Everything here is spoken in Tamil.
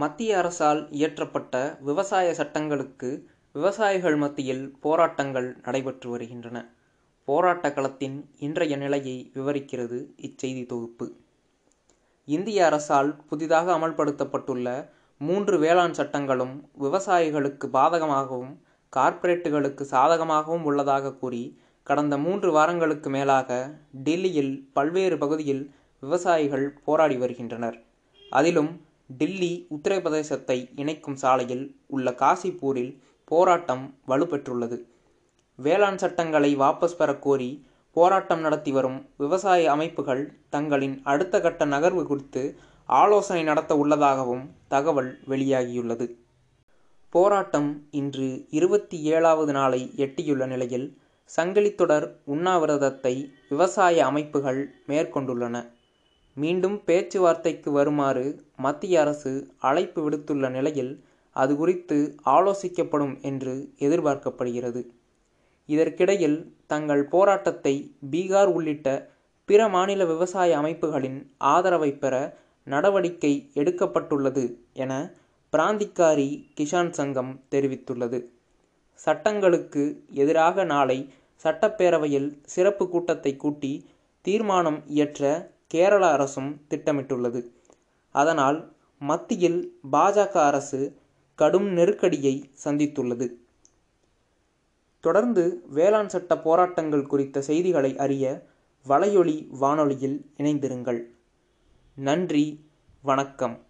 மத்திய அரசால் இயற்றப்பட்ட விவசாய சட்டங்களுக்கு விவசாயிகள் மத்தியில் போராட்டங்கள் நடைபெற்று வருகின்றன. போராட்ட களத்தின் இன்றைய நிலையை விவரிக்கிறது இச்செய்தி தொகுப்பு. இந்திய அரசால் புதிதாக அமல்படுத்தப்பட்டுள்ள மூன்று வேளாண் சட்டங்களும் விவசாயிகளுக்கு பாதகமாகவும் கார்ப்பரேட்டுகளுக்கு சாதகமாகவும் உள்ளதாக கூறி கடந்த மூன்று வாரங்களுக்கு மேலாக டெல்லியில் பல்வேறு பகுதியில் விவசாயிகள் போராடி வருகின்றனர். அதிலும் டில்லி உத்தரப்பிரதேசத்தை இணைக்கும் சாலையில் உள்ள காசிப்பூரில் போராட்டம் வலுப்பெற்றுள்ளது. வேளாண் சட்டங்களை வாபஸ் பெறக் கோரி போராட்டம் நடத்தி வரும் விவசாய அமைப்புகள் தங்களின் அடுத்த கட்ட நகர்வு குறித்து ஆலோசனை நடத்த உள்ளதாகவும் தகவல் வெளியாகியுள்ளது. போராட்டம் இன்று இருபத்தி ஏழாவது நாளை எட்டியுள்ள நிலையில் சங்கிலித்தொடர் உண்ணாவிரதத்தை விவசாய அமைப்புகள் மேற்கொண்டுள்ளன. மீண்டும் பேச்சுவார்த்தைக்கு வருமாறு மத்திய அரசு அழைப்பு விடுத்துள்ள நிலையில் அது குறித்து ஆலோசிக்கப்படும் என்று எதிர்பார்க்கப்படுகிறது. இதற்கிடையில் தங்கள் போராட்டத்தை பீகார் உள்ளிட்ட பிற மாநில விவசாய அமைப்புகளின் ஆதரவை பெற நடவடிக்கை எடுக்கப்பட்டுள்ளது என பிராந்திகாரி கிஷான் சங்கம் தெரிவித்துள்ளது. சட்டங்களுக்கு எதிராக நாளை சட்டப்பேரவையில் சிறப்பு கூட்டத்தை கூட்டி தீர்மானம் இயற்ற கேரள அரசும் திட்டமிட்டுள்ளது. அதனால் மத்தியில் பாஜக அரசு கடும் நெருக்கடியை சந்தித்துள்ளது. தொடர்ந்து வேளாண் சட்ட போராட்டங்கள் குறித்த செய்திகளை அறிய வலையொலி வானொலியில் இணைந்திருங்கள். நன்றி, வணக்கம்.